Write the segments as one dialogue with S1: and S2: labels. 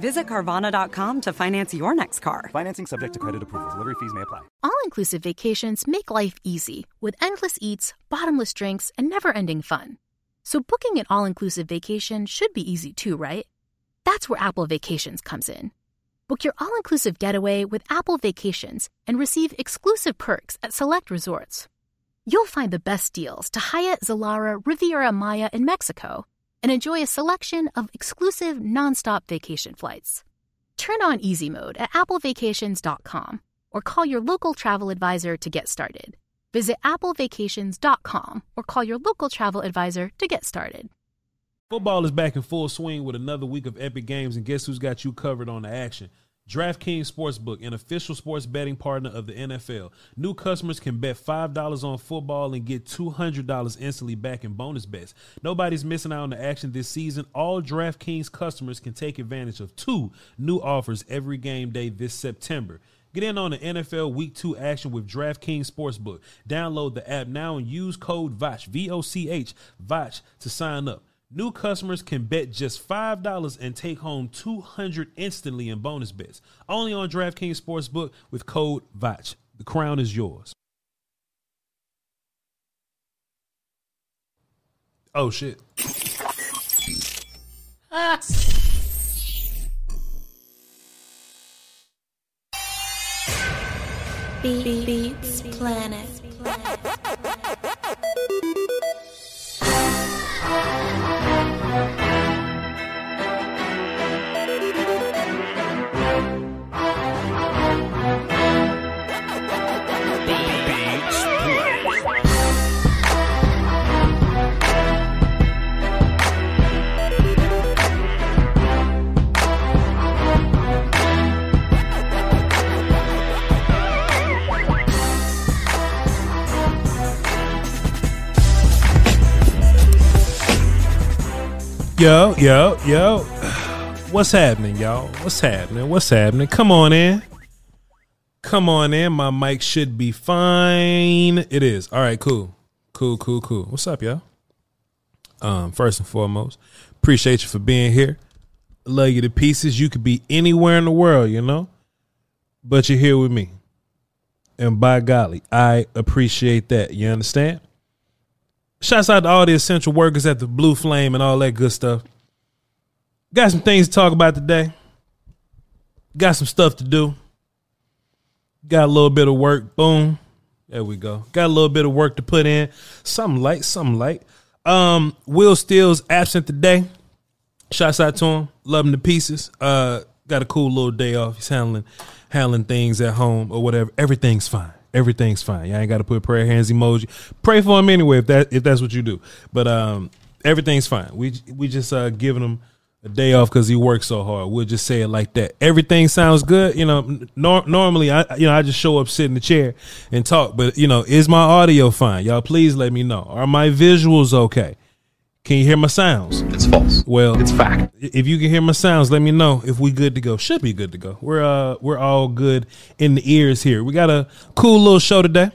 S1: Visit Carvana.com to finance your next car.
S2: Financing subject to credit approval. Delivery fees may apply.
S3: All inclusive vacations make life easy with endless eats, bottomless drinks, and never ending fun. So, booking an all inclusive vacation should be easy too, right? That's where Apple Vacations comes in. Book your all inclusive getaway with Apple Vacations and receive exclusive perks at select resorts. You'll find the best deals to Hyatt, Zilara, Riviera Maya in Mexico and enjoy a selection of exclusive nonstop vacation flights. Turn on easy mode at applevacations.com or call your local travel advisor to get started. Visit applevacations.com or call your local travel advisor to get started.
S4: Football is back in full swing with another week of epic games, and guess who's got you covered on the action? DraftKings Sportsbook, an official sports betting partner of the NFL. New customers can bet $5 on football and get $200 instantly back in bonus bets. Nobody's missing out on the action this season. All DraftKings customers can take advantage of two new offers every game day this September. Get in on the NFL Week 2 action with DraftKings Sportsbook. Download the app now and use code VOCH, V O C H, VOCH to sign up. New customers can bet just $5 and take home 200 instantly in bonus bets. Only on DraftKings Sportsbook with code VOCH. The crown is yours. Oh shit.
S5: Beats Planet.
S4: Yo, yo, yo. What's happening, y'all? What's happening? What's happening? Come on in. Come on in. My mic should be fine. It is. All right, cool. Cool, cool, cool. What's up, y'all? Um, first and foremost, appreciate you for being here. Love you to pieces. You could be anywhere in the world, you know, but you're here with me. And by golly, I appreciate that. You understand? Shouts out to all the essential workers at the Blue Flame and all that good stuff. Got some things to talk about today. Got some stuff to do. Got a little bit of work. Boom. There we go. Got a little bit of work to put in. Something light, something light. Um, Will Steele's absent today. Shouts out to him. Love him to pieces. Uh, got a cool little day off. He's handling handling things at home or whatever. Everything's fine. Everything's fine. Y'all ain't got to put prayer hands emoji. Pray for him anyway if that if that's what you do. But um, everything's fine. We we just uh giving him a day off because he works so hard. We'll just say it like that. Everything sounds good. You know, nor- normally I you know I just show up, sit in the chair, and talk. But you know, is my audio fine? Y'all, please let me know. Are my visuals okay? Can you hear my sounds?
S6: It's false.
S4: Well,
S6: It's fact.
S4: If you can hear my sounds, let me know if we good to go. Should be good to go. We're uh we're all good in the ears here. We got a cool little show today.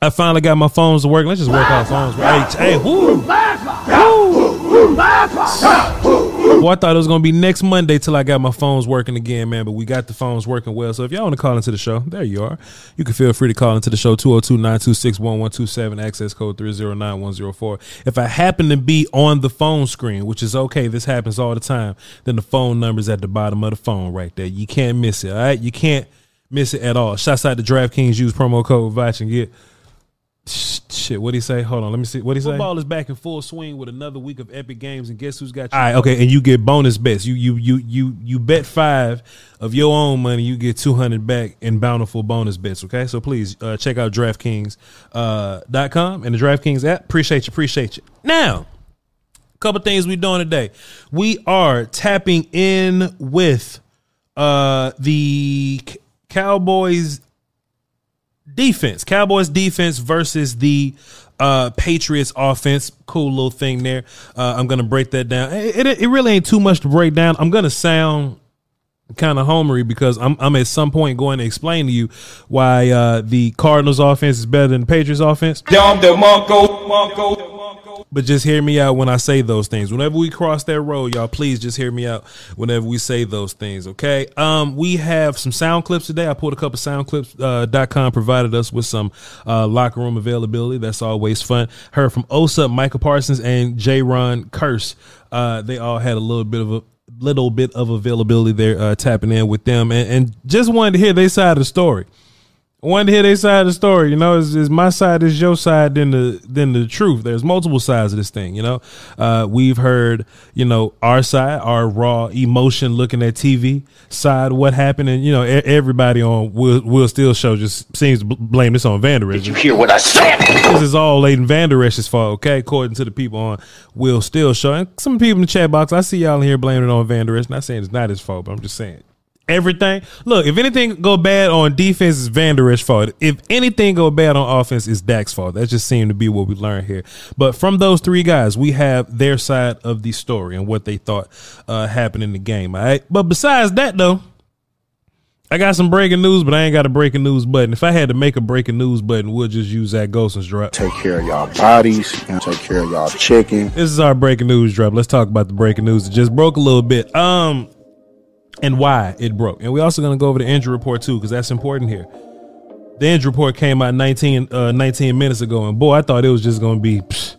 S4: I finally got my phones to work. Let's just work our phones. Hey, hey, whoo. Well, I thought it was gonna be next Monday till I got my phones working again, man. But we got the phones working well. So if y'all want to call into the show, there you are. You can feel free to call into the show 202-926-1127, access code 309104. If I happen to be on the phone screen, which is okay, this happens all the time, then the phone number's at the bottom of the phone right there. You can't miss it. All right. You can't miss it at all. Shouts out to DraftKings, use promo code VOCH and get shit. What would he say? Hold on, let me see. What he say? Football is back in full swing with another week of epic games, and guess who's got you? All right, okay, and you get bonus bets. You you you you you bet five of your own money, you get two hundred back in bountiful bonus bets. Okay, so please uh, check out DraftKings uh, dot com and the DraftKings app. Appreciate you, appreciate you. Now, a couple things we doing today. We are tapping in with uh the Cowboys defense. Cowboys defense versus the uh, Patriots offense. Cool little thing there. Uh, I'm gonna break that down. It, it, it, really ain't too much to break down. I'm gonna sound kind of homery because I'm, I'm at some point going to explain to you why uh, the Cardinals offense is better than the Patriots offense. But just hear me out when I say those things. Whenever we cross that road, y'all, please just hear me out whenever we say those things, okay? Um, we have some sound clips today. I pulled a couple sound clips. Uh, .com provided us with some uh, locker room availability. That's always fun. Heard from Osa, Micah Parsons, and Jayron Kearse. Uh, they all had a little bit of a little bit of availability there, uh, tapping in with them, and, and just wanted to hear their side of the story. Wanted to hear their side of the story. You know, is, is my side is your side than the than the truth. There's multiple sides of this thing. You know, uh, we've heard you know our side, our raw emotion looking at TV side, what happened, and you know everybody on Will Will Steele show just seems to blame this on Vander Esch
S6: Did you hear what I said?
S4: This is all Leighton Vander Esch's fault. Okay, according to the people on Will Steele show, and some people in the chat box, I see y'all in here blaming it on Vander Esch. Not saying it's not his fault, but I'm just saying everything. Look, if anything go bad on defense, it's Vander Esch fault. If anything go bad on offense, it's Dak's fault. That just seemed to be what we learned here. But from those three guys, we have their side of the story and what they thought uh, happened in the game. All right. But besides that, though, I got some breaking news, but I ain't got a breaking news button. If I had to make a breaking news button, we'll just use that Golston's drop.
S7: Take care of y'all bodies, take care of y'all chicken.
S4: This is our breaking news drop. Let's talk about the breaking news. It just broke a little bit. Um, and why it broke. And we're also going to go over the injury report too, because that's important here. The injury report came out 19, uh, 19 minutes ago, and boy, I thought it was just going to be, psh,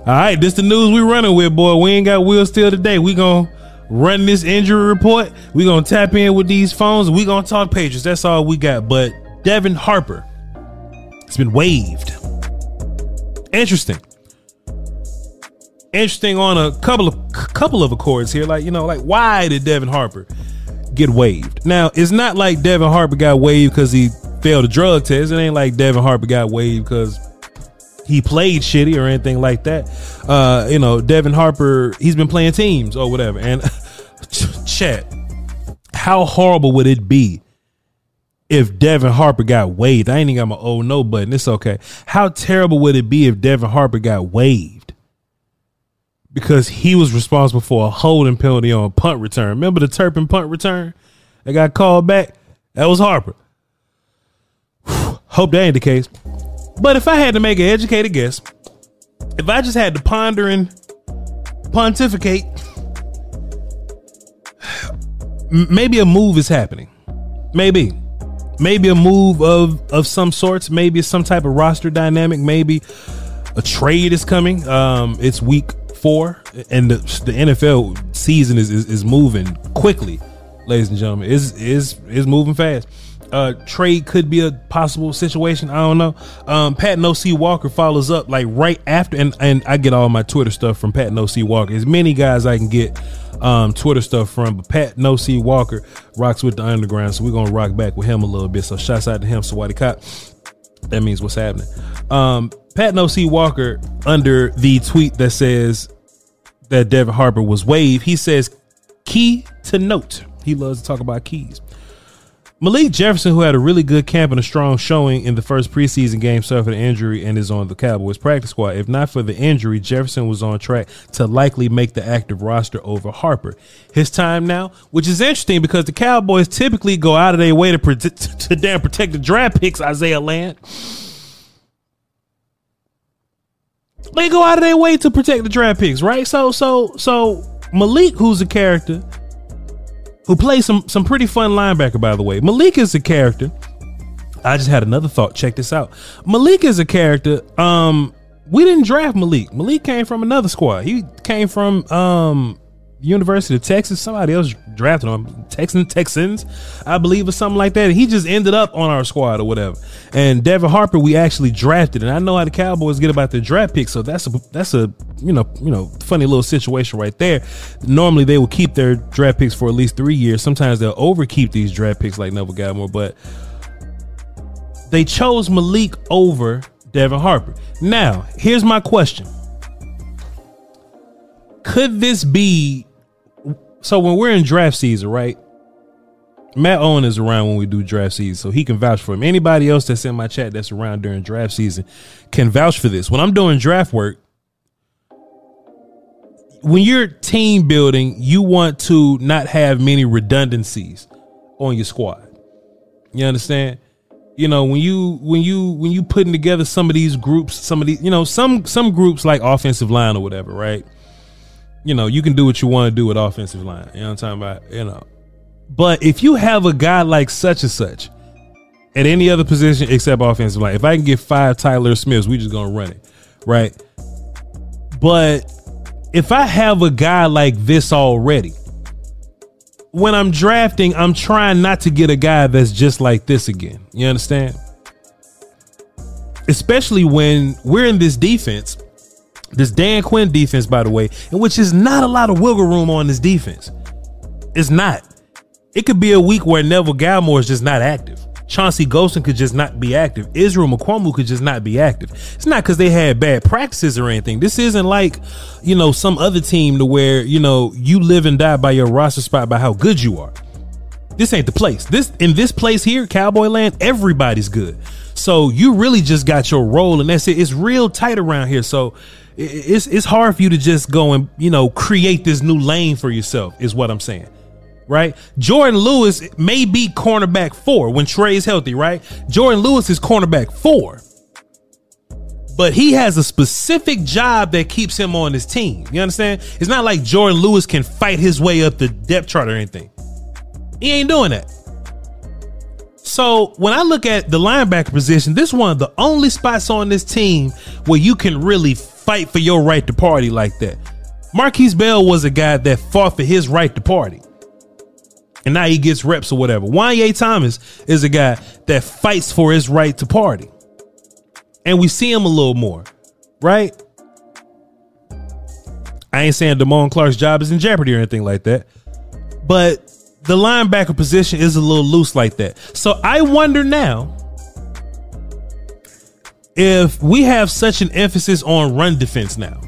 S4: all right, this is the news we running with, boy. We ain't got Will Steele today. We going to run this injury report. We going to tap in with these phones. We going to talk pages. That's all we got. But Devin Harper it's been waived. Interesting. Interesting on a couple of couple of accords here. Like, you know, like why did Devin Harper get waived. Now, it's not like Devin Harper got waived because he failed a drug test. It ain't like Devin Harper got waived because he played shitty or anything like that. Uh, you know, Devin Harper, he's been playing teams or whatever. And chat, how horrible would it be if Devin Harper got waived? I ain't even got my oh no button. It's okay. How terrible would it be if Devin Harper got waived? Because he was responsible for a holding penalty on punt return. Remember the Turpin punt return that got called back? That was Harper. Hope that ain't the case. But if I had to make an educated guess, if I just had to ponder and pontificate, maybe a move is happening. Maybe. Maybe a move of of some sorts. Maybe some type of roster dynamic. Maybe a trade is coming. Um, it's week four, and the, the NFL season is, is, is moving quickly, ladies and gentlemen. is is is moving fast. Uh, trade could be a possible situation. I don't know. Um, Pat No C Walker follows up like right after, and and I get all my Twitter stuff from Pat No C Walker. As many guys I can get um, Twitter stuff from, but Pat No C Walker rocks with the underground, so we're gonna rock back with him a little bit. So shouts out to him, Swati Cop. That means what's happening. Um, Pat No C Walker under the tweet that says that Devin Harper was waived. He says key to note. He loves to talk about keys. Malik Jefferson, who had a really good camp and a strong showing in the first preseason game, suffered an injury and is on the Cowboys practice squad. If not for the injury, Jefferson was on track to likely make the active roster over Harper. His time now, which is interesting because the Cowboys typically go out of their way to, protect, to damn protect the draft picks, Isaiah Land. They go out of their way to protect the draft picks, right? So, so, so Malik, who's a character who plays some some pretty fun linebacker, by the way. Malik is a character. I just had another thought. Check this out. Malik is a character. Um, we didn't draft Malik. Malik came from another squad. He came from um University of Texas. Somebody else drafted him, Texan Texans, I believe, or something like that. He just ended up on our squad or whatever. And Devin Harper, we actually drafted, and I know how the Cowboys get about their draft picks, so that's a that's a you know you know funny little situation right there. Normally they will keep their draft picks for at least three years. Sometimes they'll overkeep these draft picks like Neville Gallimore, but they chose Malik over Devin Harper. Now, here's my question. Could this be so when we're in draft season, right? Matt Owen is around when we do draft season, so he can vouch for him. Anybody else that's in my chat that's around during draft season can vouch for this. When I'm doing draft work, when you're team building, you want to not have many redundancies on your squad. You understand? You know, when you when you when you putting together some of these groups, some of these, you know, some some groups like offensive line or whatever, right? You know, you can do what you want to do with offensive line. You know what I'm talking about? You know. But if you have a guy like such and such at any other position except offensive line, if I can get five Tyler Smiths, we just gonna run it. Right. But if I have a guy like this already, when I'm drafting, I'm trying not to get a guy that's just like this again. You understand? Especially when we're in this defense this Dan Quinn defense, by the way, in which is not a lot of wiggle room on this defense. It's not. It could be a week where Neville Gallimore is just not active. Chauncey Golston could just not be active. Israel Mukuamu could just not be active. It's not because they had bad practices or anything. This isn't like, you know, some other team to where, you know, you live and die by your roster spot by how good you are. This ain't the place. This in this place here, Cowboy Land, everybody's good. So you really just got your role, and that's it. It's real tight around here. So it's it's hard for you to just go and you know create this new lane for yourself. Is what I'm saying. Right, jordan Lewis may be cornerback four when Trey is healthy. Right, jordan Lewis is cornerback four, but he has a specific job that keeps him on his team. You understand? It's not like jordan Lewis can fight his way up the depth chart or anything. He ain't doing that. So when I look at the linebacker position, this is one of the only spots on this team where you can really fight for your right to party like that. Markquese Bell was a guy that fought for his right to party. And now he gets reps or whatever. Juanyeh Thomas is a guy that fights for his right to party. And we see him a little more, right? I ain't saying Damone Clark's job is in jeopardy or anything like that. But the linebacker position is a little loose like that. So I wonder now if we have such an emphasis on run defense now,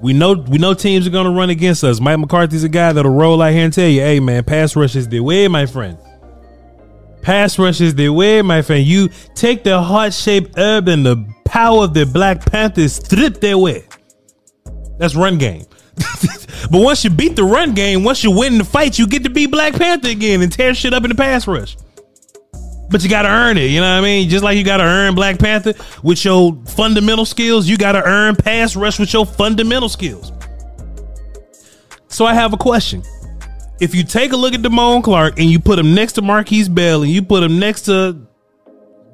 S4: we know we know teams are gonna run against us. Mike McCarthy's a guy that'll roll out here and tell you, hey man, pass rush is the way, my friend. Pass rush is the way, my friend. You take the heart-shaped herb and the power of the Black Panthers, strip their way. That's run game. but once you beat the run game, once you win the fight, you get to be Black Panther again and tear shit up in the pass rush. But you gotta earn it, you know what I mean? Just like you gotta earn Black Panther with your fundamental skills, you gotta earn pass rush with your fundamental skills. So I have a question. If you take a look at Damone Clark and you put him next to Markquese Bell and you put him next to,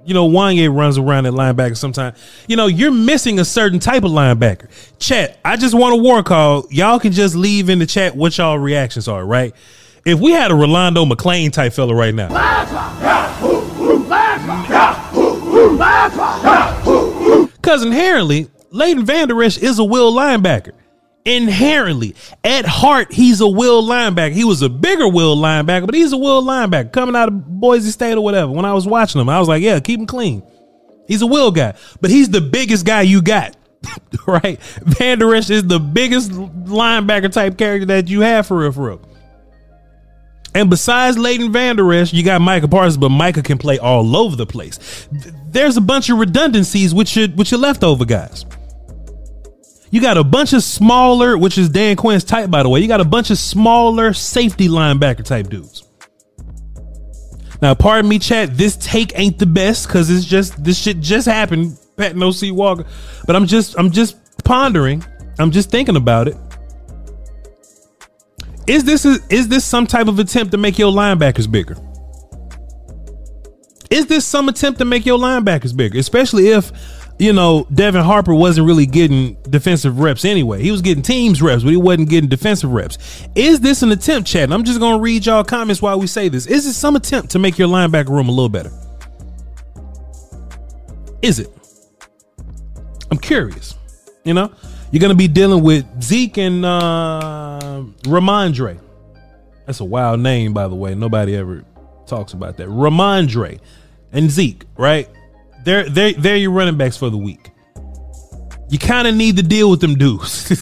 S4: you know, Juanyeh runs around at linebacker sometimes, you know, you're missing a certain type of linebacker. Chat, I just want a war call. Y'all can just leave in the chat what y'all reactions are, right? If we had a Rolando McClain type fella right now. Because inherently, Leighton Vander Esch is a will linebacker. Inherently, at heart, he's a will linebacker. He was a bigger will linebacker, but he's a will linebacker coming out of Boise State or whatever. When I was watching him, I was like, yeah, keep him clean. He's a will guy, but he's the biggest guy you got. right? Vander Esch is the biggest linebacker type character that you have for real, for real. And besides Leighton Vander Esch, you got Micah Parsons, but Micah can play all over the place. There's a bunch of redundancies with your with your leftover guys. You got a bunch of smaller, which is Dan Quinn's type, by the way. You got a bunch of smaller safety linebacker type dudes. Now, pardon me, chat. This take ain't the best because it's just this shit just happened. Pat No C Walker, but I'm just I'm just pondering. I'm just thinking about it. Is this a, is this some type of attempt to make your linebackers bigger? Is this some attempt to make your linebackers bigger, especially if you know, Devin Harper wasn't really getting defensive reps anyway. He was getting teams reps, but he wasn't getting defensive reps. Is this an attempt, Chad? I'm just to read y'all comments while we say this. Is it some attempt to make your linebacker room a little better? Is it? I'm curious. You know, you're going to be dealing with Zeke and uh, Rhamondre. That's a wild name, by the way. Nobody ever talks about that. Rhamondre and Zeke, right? They're they they're your running backs for the week. You kind of need to deal with them dudes.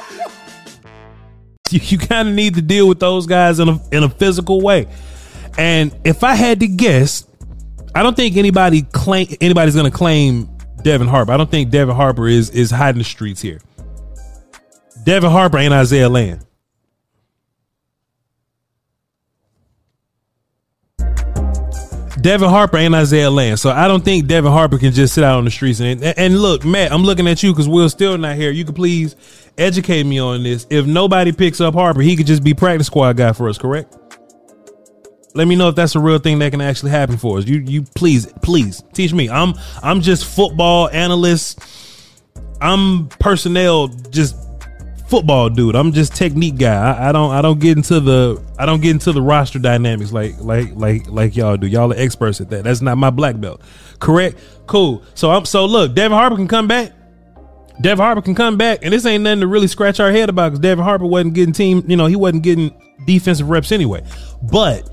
S4: you, you kind of need to deal with those guys in a in a physical way. And if I had to guess, I don't think anybody claim anybody's going to claim Devin Harper. I don't think Devin Harper is is hiding the streets here. Devin Harper ain't Isaiah Land. Devin Harper ain't Isaiah Land, so I don't think Devin Harper can just sit out on the streets. And, and look, Matt, I'm looking at you because Will's still not here. You could please educate me on this. If nobody picks up Harper, he could just be practice squad guy for us, correct? Let me know if that's a real thing that can actually happen for us. You, you please, please teach me. I'm, I'm just football analyst. I'm personnel, just football dude. I'm just technique guy. I, I, don't I don't get into the I don't get into the roster dynamics like like like like y'all do. Y'all are experts at that. That's not my black belt. Correct? Cool. So I'm so look, Devin Harper can come back. Devin Harper can come back, and this ain't nothing to really scratch our head about because Devin Harper wasn't getting team, you know, he wasn't getting defensive reps anyway. But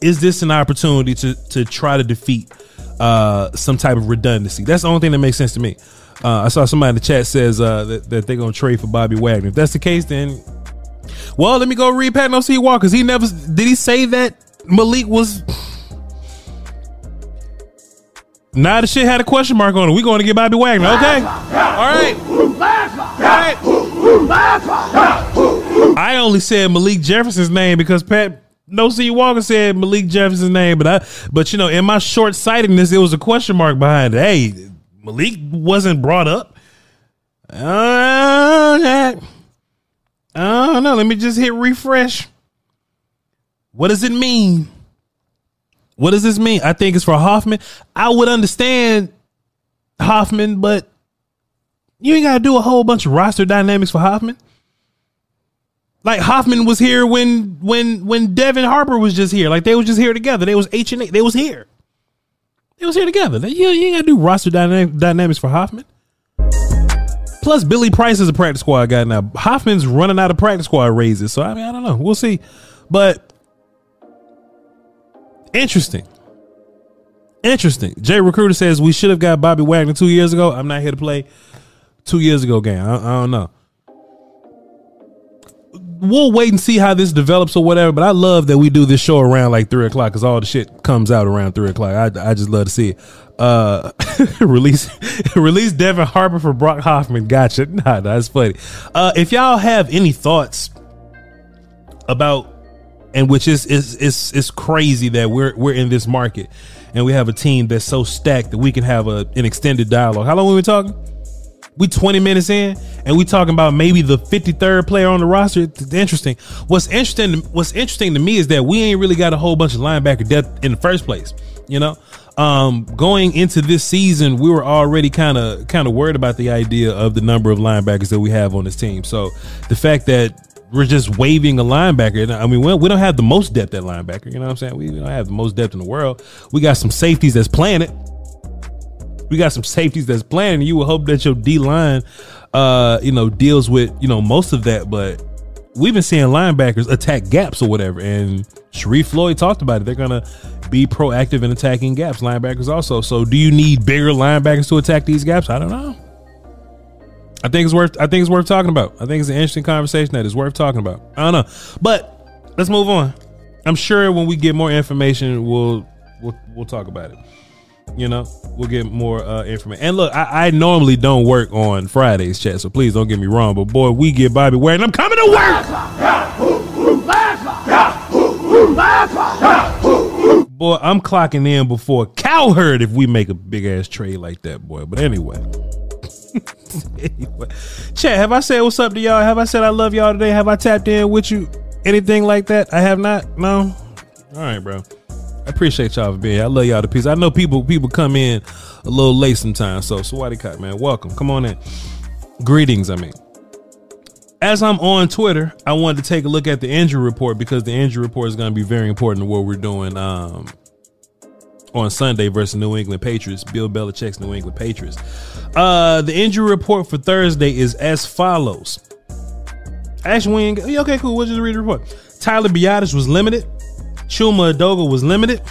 S4: is this an opportunity to to try to defeat uh some type of redundancy? That's the only thing that makes sense to me. Uh, I saw somebody in the chat says uh, that, that they're gonna trade for Bobby Wagner. If that's the case, then well, let me go read Pat No C Walker. He never did he say that Malik was. Now the shit had a question mark on it. We going to get Bobby Wagner. Okay. All right. All right. I only said Malik Jefferson's name because Pat No C Walker said Malik Jefferson's name, but I but you know in my short sightedness it was a question mark behind it. Hey, Malik wasn't brought up. Uh, know. Let me just hit refresh. What does it mean? What does this mean? I think it's for Hoffman. I would understand Hoffman, but you ain't gotta do a whole bunch of roster dynamics for Hoffman. Like Hoffman was here when when when Devin Harper was just here. Like they was just here together. They was H and A. They was here. They was here together. You, you ain't gotta do roster dynamic, dynamics for Hoffman. Plus, Billy Price is a practice squad guy now. Hoffman's running out of practice squad raises. So I mean, I don't know. We'll see. But interesting. Interesting. Jay Recruiter says we should have got Bobby Wagner two years ago. I'm not here to play two years ago game. I, I don't know. We'll wait and see how this develops or whatever. But I love that we do this show around like three o'clock because all the shit comes out around three o'clock. I, I just love to see it. Uh, release release Devin Harper for Brock Hoffman. Gotcha. Nah, that's funny. Uh, if y'all have any thoughts about and which is is is is crazy that we're we're in this market and we have a team that's so stacked that we can have a an extended dialogue. How long we been talking? We 20 minutes in and we talking about maybe the 53rd player on the roster. It's interesting. What's interesting what's interesting to me is that we ain't really got a whole bunch of linebacker depth in the first place, you know? Um, going into this season, we were already kind of kind of worried about the idea of the number of linebackers that we have on this team. So the fact that we're just waving a linebacker. I mean, we don't have the most depth at linebacker. You know what I'm saying? We don't have the most depth in the world. We got some safeties that's playing it. We got some safeties that's playing. You would hope that your D line, uh, you know, deals with you know most of that. But we've been seeing linebackers attack gaps or whatever. And Sharrif Floyd talked about it. They're gonna be proactive in attacking gaps. Linebackers also. So, do you need bigger linebackers to attack these gaps? I don't know. I think it's worth. I think it's worth talking about. I think it's an interesting conversation that is worth talking about. I don't know, but let's move on. I'm sure when we get more information, we'll we'll we'll talk about it. You know, we'll get more uh, information. And look, I, I normally don't work on Fridays, chat. So please don't get me wrong. But boy, we get Bobby Ware, and I'm coming to work. Boy, I'm clocking in before Cowherd if we make a big ass trade like that, boy. But anyway. anyway, chat. Have I said what's up to y'all? Have I said I love y'all today? Have I tapped in with you? Anything like that? I have not. No. All right, bro. I appreciate y'all for being here. I love y'all to piece. I know people people come in a little late sometimes. So Swati man, welcome. Come on in. Greetings, I mean. As I'm on Twitter, I wanted to take a look at the injury report because the injury report is going to be very important to what we're doing um, on Sunday versus New England Patriots. Bill Belichick's New England Patriots. Uh, the injury report for Thursday is as follows. Ash Wing, okay, cool. We'll just read the report. Tyler Biadasz was limited. Chuma Edoga was limited.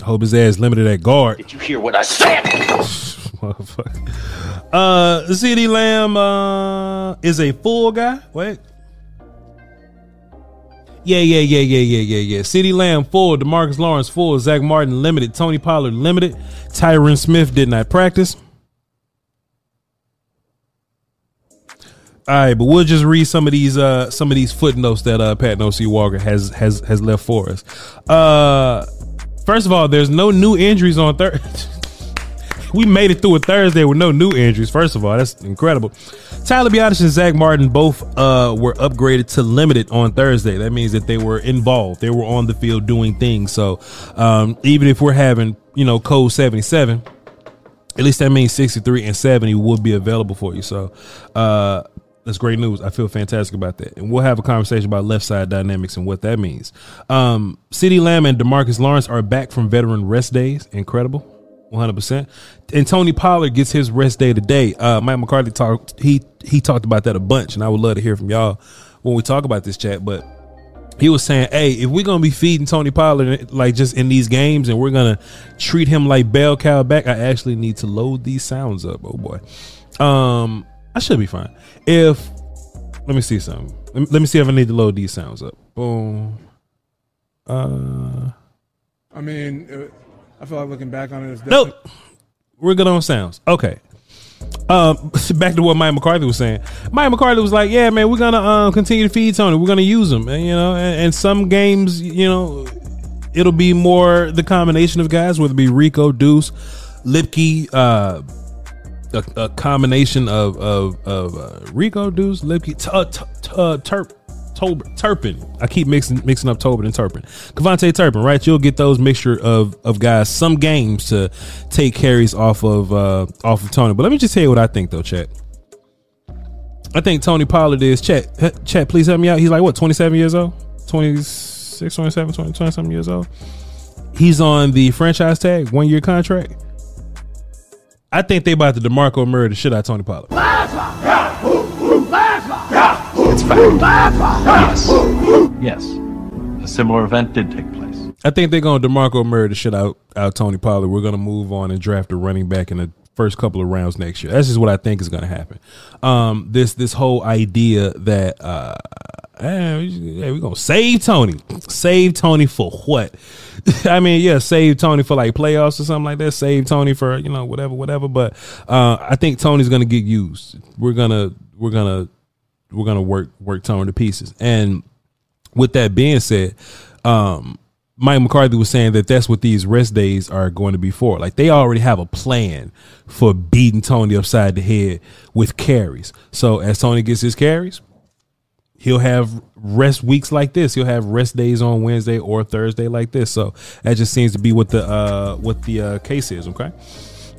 S4: I hope his ass limited at guard.
S8: Did you hear what I said?
S4: Motherfucker. Uh, CeeDee Lamb uh, is a full guy. Wait. Yeah, yeah, yeah, yeah, yeah, yeah, yeah. CeeDee Lamb full, Demarcus Lawrence full, Zach Martin limited, Tony Pollard limited, Tyron Smith did not practice. All right, but we'll just read some of these uh some of these footnotes that uh Pat No. C. Walker has has has left for us. Uh first of all, there's no new injuries on Thursday. we made it through a Thursday with no new injuries. First of all, that's incredible. Tyler Biadasz and Zach Martin both uh, were upgraded to limited on Thursday. That means that they were involved. They were on the field doing things. So um, even if we're having, you know, code 77, at least that means 63 and 70 will be available for you. So uh, that's great news. I feel fantastic about that. And we'll have a conversation about left side dynamics and what that means. Um, CeeDee Lamb and Demarcus Lawrence are back from veteran rest days. Incredible. 100%. And Tony Pollard gets his rest day today. Uh, Mike McCarthy talked he he talked about that a bunch and I would love to hear from y'all when we talk about this chat, but he was saying, "Hey, if we're going to be feeding Tony Pollard like just in these games and we're going to treat him like bell cow back, I actually need to load these sounds up, oh boy." Um I should be fine. If let me see something. Let me, see if I need to load these sounds up. Boom. Uh
S9: I mean, uh, I feel like looking back on it, it's
S4: Nope. We're good on sounds. Okay. Um, back to what Mike McCarthy was saying. Mike McCarthy was like, "Yeah, man, we're gonna um, continue to feed Tony. We're gonna use him, and you know, and, and some games, you know, it'll be more the combination of guys, whether it be Rico, Deuce, Luepke, uh, a, a combination of of of uh, Rico, Deuce, Luepke, uh, uh, Turp, Tolbert, Turpin. I keep mixing mixing up Tolbert and Turpin. KaVontae Turpin, right? You'll get those mixture of of guys, some games to take carries off of uh off of Tony. But let me just tell you what I think though, Chet. I think Tony Pollard is Chet. Chet, please help me out. He's like what, 27 years old? 26, 27, 20, 20 something years old. He's on the franchise tag, one year contract. I think they about to DeMarco murder the shit out of Tony Pollard.
S8: It's fact. Yes. Yes. A similar event did take place.
S4: I think they're gonna DeMarco murder the shit out out Tony Pollard. We're gonna move on and draft a running back in the first couple of rounds next year. That's just what I think is gonna happen. Um, this this whole idea that uh, hey, we're gonna save Tony, save Tony for what? I mean, yeah, save Tony for like playoffs or something like that. Save Tony for you know whatever, whatever. But uh, I think Tony's gonna get used. We're gonna we're gonna we're gonna work work Tony to pieces. And with that being said, um, Mike McCarthy was saying that that's what these rest days are going to be for. Like they already have a plan for beating Tony upside the head with carries. So as Tony gets his carries, he'll have rest weeks like this. He'll have rest days on Wednesday or Thursday like this. So that just seems to be what the uh what the uh case is, okay?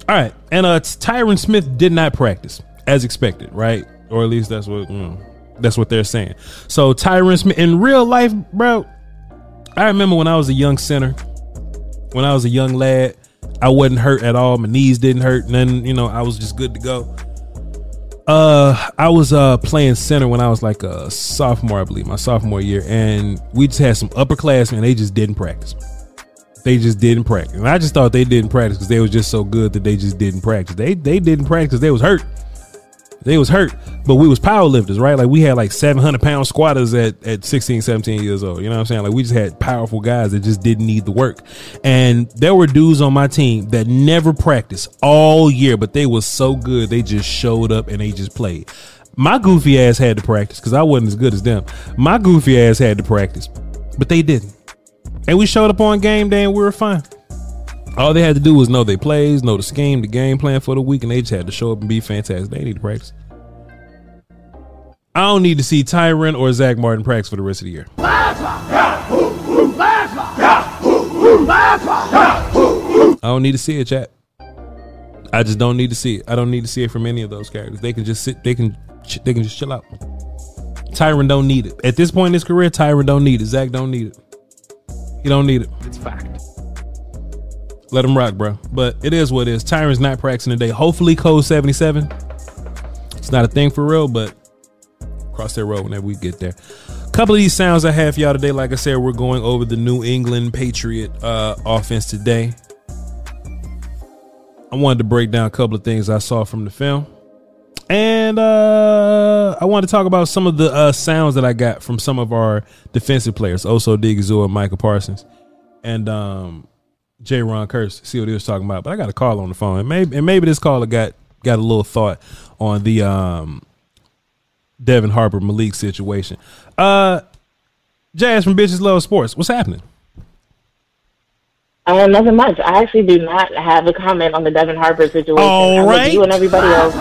S4: All right. And uh Tyron Smith did not practice as expected, right? Or at least that's what you know, that's what they're saying. So Tyron Smith in real life, bro, I remember when I was a young center, when I was a young lad, I wasn't hurt at all. My knees didn't hurt, then you know I was just good to go. Uh, I was uh playing center when I was like a sophomore, I believe, my sophomore year, and we just had some upperclassmen. They just didn't practice. They just didn't practice, and I just thought they didn't practice because they was just so good that they just didn't practice. They they didn't practice they was hurt. They was hurt, but we was power lifters, right? Like we had like 700 pound squatters at, at 16, 17 years old. You know what I'm saying? Like we just had powerful guys that just didn't need the work. And there were dudes on my team that never practiced all year, but they was so good. They just showed up and they just played. My goofy ass had to practice because I wasn't as good as them. My goofy ass had to practice, but they didn't. And we showed up on game day and we were fine. All they had to do was know their plays, know the scheme, the game plan for the week, and they just had to show up and be fantastic. They need to practice. I don't need to see Tyron or Zach Martin practice for the rest of the year. I don't need to see it, chat. I just don't need to see it. I don't need to see it from any of those characters. They can just sit. They can. They can just chill out. Tyron don't need it at this point in his career. Tyron don't need it. Zach don't need it. He don't need it.
S8: It's fact.
S4: Let him rock, bro. But it is what it is. Tyron's not practicing today. Hopefully, code seventy seven. It's not a thing for real, but cross that road whenever we get there. A couple of these sounds I have for y'all today. Like I said, we're going over the New England Patriot uh, offense today. I wanted to break down a couple of things I saw from the film. And uh, I wanted to talk about some of the uh, sounds that I got from some of our defensive players, Osa Odighizuwa, Micah Parsons, and um, Jayron Kearse. See what he was talking about. But I got a call on the phone, and maybe and maybe this caller got got a little thought on the um, Devin Harper Malik situation. Uh, Jazz from Bitches Love Sports. What's happening?
S10: Uh, nothing much. I actually do not have a comment on the Devin Harper situation.
S4: All right.
S10: You and everybody else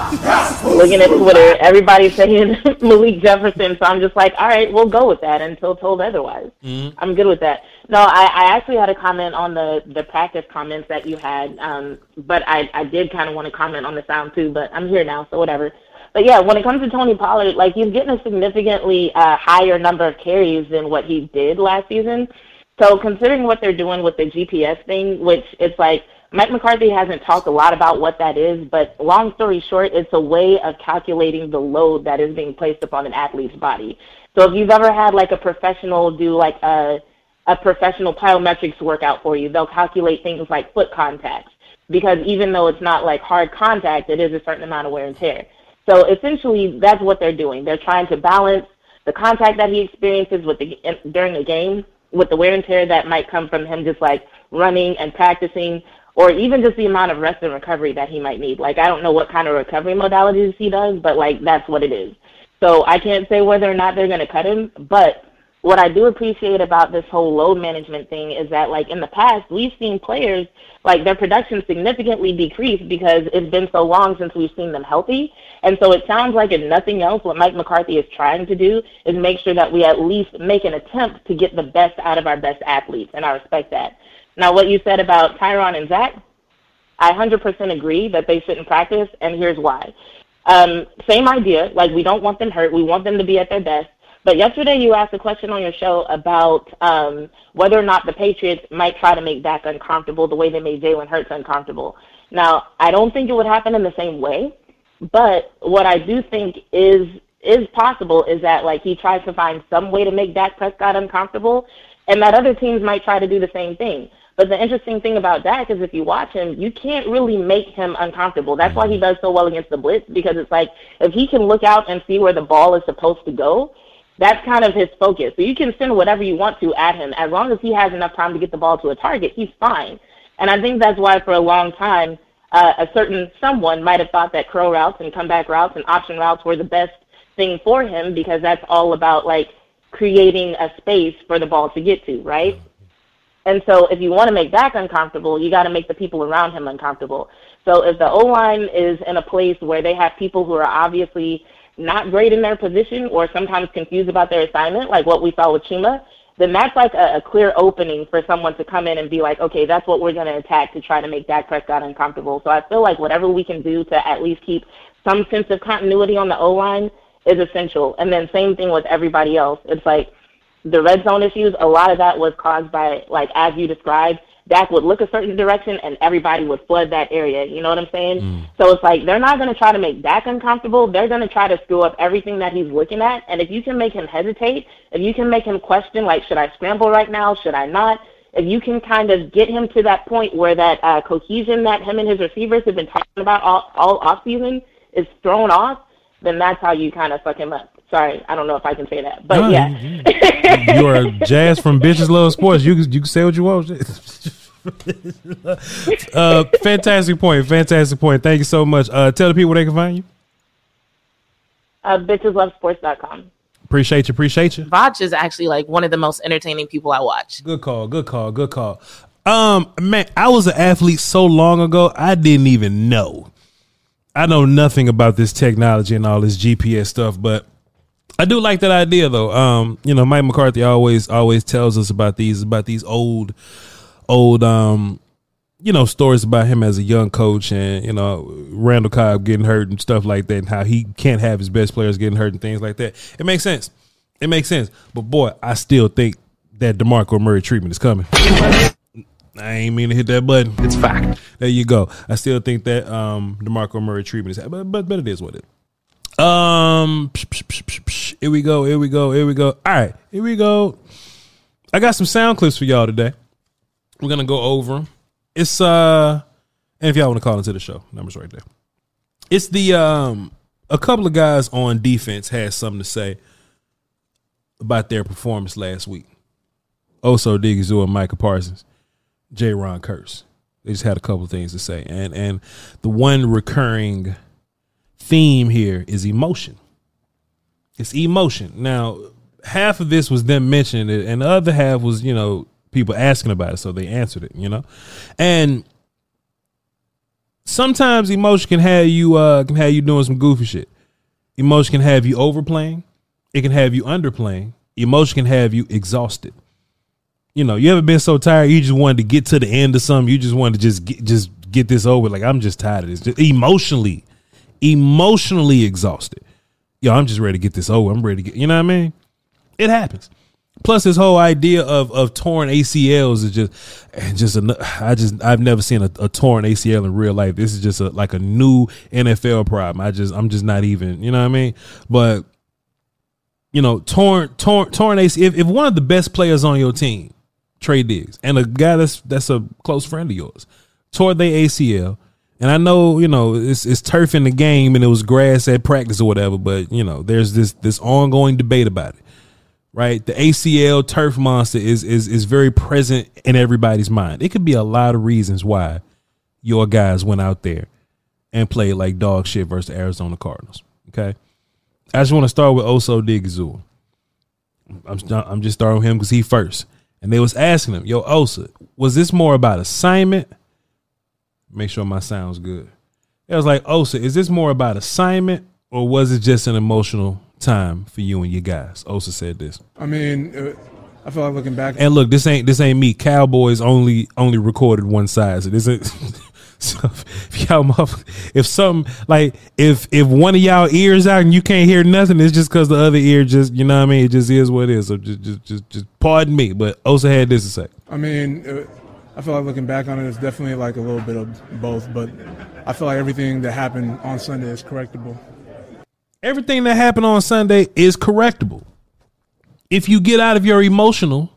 S10: looking at Twitter, everybody's saying Malik Jefferson. So I'm just like, all right, we'll go with that until told otherwise.
S4: Mm-hmm.
S10: I'm good with that. No, I, I actually had a comment on the the practice comments that you had, um, but I I did kind of want to comment on the sound too. But I'm here now, so whatever. But yeah, when it comes to Tony Pollard, like he's getting a significantly uh, higher number of carries than what he did last season. So considering what they're doing with the GPS thing, which it's like Mike McCarthy hasn't talked a lot about what that is, but long story short, it's a way of calculating the load that is being placed upon an athlete's body. So if you've ever had like a professional do like a a professional plyometrics workout for you, they'll calculate things like foot contacts because even though it's not like hard contact, it is a certain amount of wear and tear. So essentially, that's what they're doing. They're trying to balance the contact that he experiences with the during the game with the wear and tear that might come from him just like running and practicing, or even just the amount of rest and recovery that he might need. Like I don't know what kind of recovery modalities he does, but like that's what it is. So I can't say whether or not they're going to cut him, but what I do appreciate about this whole load management thing is that, like in the past, we've seen players like their production significantly decrease because it's been so long since we've seen them healthy. And so it sounds like, if nothing else, what Mike McCarthy is trying to do is make sure that we at least make an attempt to get the best out of our best athletes, and I respect that. Now, what you said about Tyron and Zach, I 100% agree that they shouldn't practice, and here's why. Um, same idea. Like, we don't want them hurt. We want them to be at their best. But yesterday you asked a question on your show about um, whether or not the Patriots might try to make Dak uncomfortable the way they made Jalen Hurts uncomfortable. Now, I don't think it would happen in the same way, but what I do think is is possible is that like he tries to find some way to make Dak Prescott uncomfortable, and that other teams might try to do the same thing. But the interesting thing about Dak is if you watch him, you can't really make him uncomfortable. That's why he does so well against the blitz because it's like if he can look out and see where the ball is supposed to go, that's kind of his focus. So you can send whatever you want to at him. As long as he has enough time to get the ball to a target, he's fine. And I think that's why for a long time, uh, a certain someone might have thought that curl routes and comeback routes and option routes were the best thing for him because that's all about like creating a space for the ball to get to, right? And so if you want to make Dak uncomfortable, you got to make the people around him uncomfortable. So if the O line is in a place where they have people who are obviously not great in their position or sometimes confused about their assignment, like what we saw with Chuma, then that's like a, a clear opening for someone to come in and be like, okay, that's what we're going to attack to try to make Dak Prescott uncomfortable. So I feel like whatever we can do to at least keep some sense of continuity on the O line is essential. And then same thing with everybody else. It's like the red zone issues, a lot of that was caused by, like, as you described, Dak would look a certain direction and everybody would flood that area. You know what I'm saying? Mm. So it's like they're not going to try to make Dak uncomfortable. They're going to try to screw up everything that he's looking at. And if you can make him hesitate, if you can make him question, like, should I scramble right now? Should I not? If you can kind of get him to that point where that uh, cohesion that him and his receivers have been talking about all, all off season is thrown off, then that's how you kind of fuck him up. Sorry, I don't know if I can say that, but no, yeah.
S4: You, you are jazz from bitches love sports. You you can say what you want. uh, fantastic point. Fantastic point. Thank you so much. Uh, tell the people where they can find you.
S10: Uh, bitcheslovesports.com.
S4: Appreciate you. Appreciate you.
S11: Voch is actually like one of the most entertaining people I watch.
S4: Good call. Good call. Good call. Um, man, I was an athlete so long ago, I didn't even know. I know nothing about this technology and all this GPS stuff, but I do like that idea though. Um, you know, Mike McCarthy always always tells us about these about these old old um you know stories about him as a young coach and you know Randall Cobb getting hurt and stuff like that and how he can't have his best players getting hurt and things like that. It makes sense. It makes sense. But boy, I still think that DeMarco Murray treatment is coming. I ain't mean to hit that button. It's fact. There you go. I still think that um DeMarco Murray treatment is but but, but it is what it is. Um, here we go. Here we go. Here we go. All right, here we go. I got some sound clips for y'all today. We're gonna go over them. It's uh, and if y'all want to call into the show, numbers right there. It's the um, a couple of guys on defense had something to say about their performance last week. Osa Odighizuwa and Micah Parsons, Jayron Kearse. They just had a couple of things to say, and and the one recurring theme here is emotion. It's emotion. Now, half of this was them mentioning it, and the other half was, you know, people asking about it, so they answered it, you know? And sometimes emotion can have you uh can have you doing some goofy shit. Emotion can have you overplaying, it can have you underplaying, emotion can have you exhausted. You know, you ever been so tired you just wanted to get to the end of something, you just wanted to just get just get this over. Like I'm just tired of this. Just emotionally emotionally exhausted. Yo, I'm just ready to get this over. I'm ready to get, you know what I mean? It happens. Plus, this whole idea of of torn ACLs is just, and just I just I've never seen a, a, torn ACL in real life. This is just a, like a new NFL problem. I just I'm just not even, you know what I mean? But you know, torn torn torn ACL. If, if one of the best players on your team, Trey Diggs, and a guy that's that's a close friend of yours, tore their ACL, and I know, you know, it's it's turf in the game and it was grass at practice or whatever, but you know, there's this this ongoing debate about it. Right? The ACL turf monster is is is very present in everybody's mind. It could be a lot of reasons why your guys went out there and played like dog shit versus the Arizona Cardinals. Okay. I just want to start with Osa Odighizuwa. I'm I'm just starting with him because he first. And they was asking him, "Yo, Osa, was this more about assignment?" Make sure my sound's good. It was like, Osa, is this more about assignment or was it just an emotional time for you and your guys? Osa said this.
S9: I mean, uh, I feel like looking back.
S4: And look, this ain't this ain't me. Cowboys only only recorded one side. So this isn't. so if y'all, if some like if if one of y'all ears out and you can't hear nothing, it's just because the other ear just you know what I mean. It just is what it is. So just just just, just pardon me. But Osa had this to say.
S9: I mean, uh, I feel like looking back on it, it's definitely like a little bit of both. But I feel like everything that happened on Sunday is correctable.
S4: Everything that happened on Sunday is correctable. If you get out of your emotional,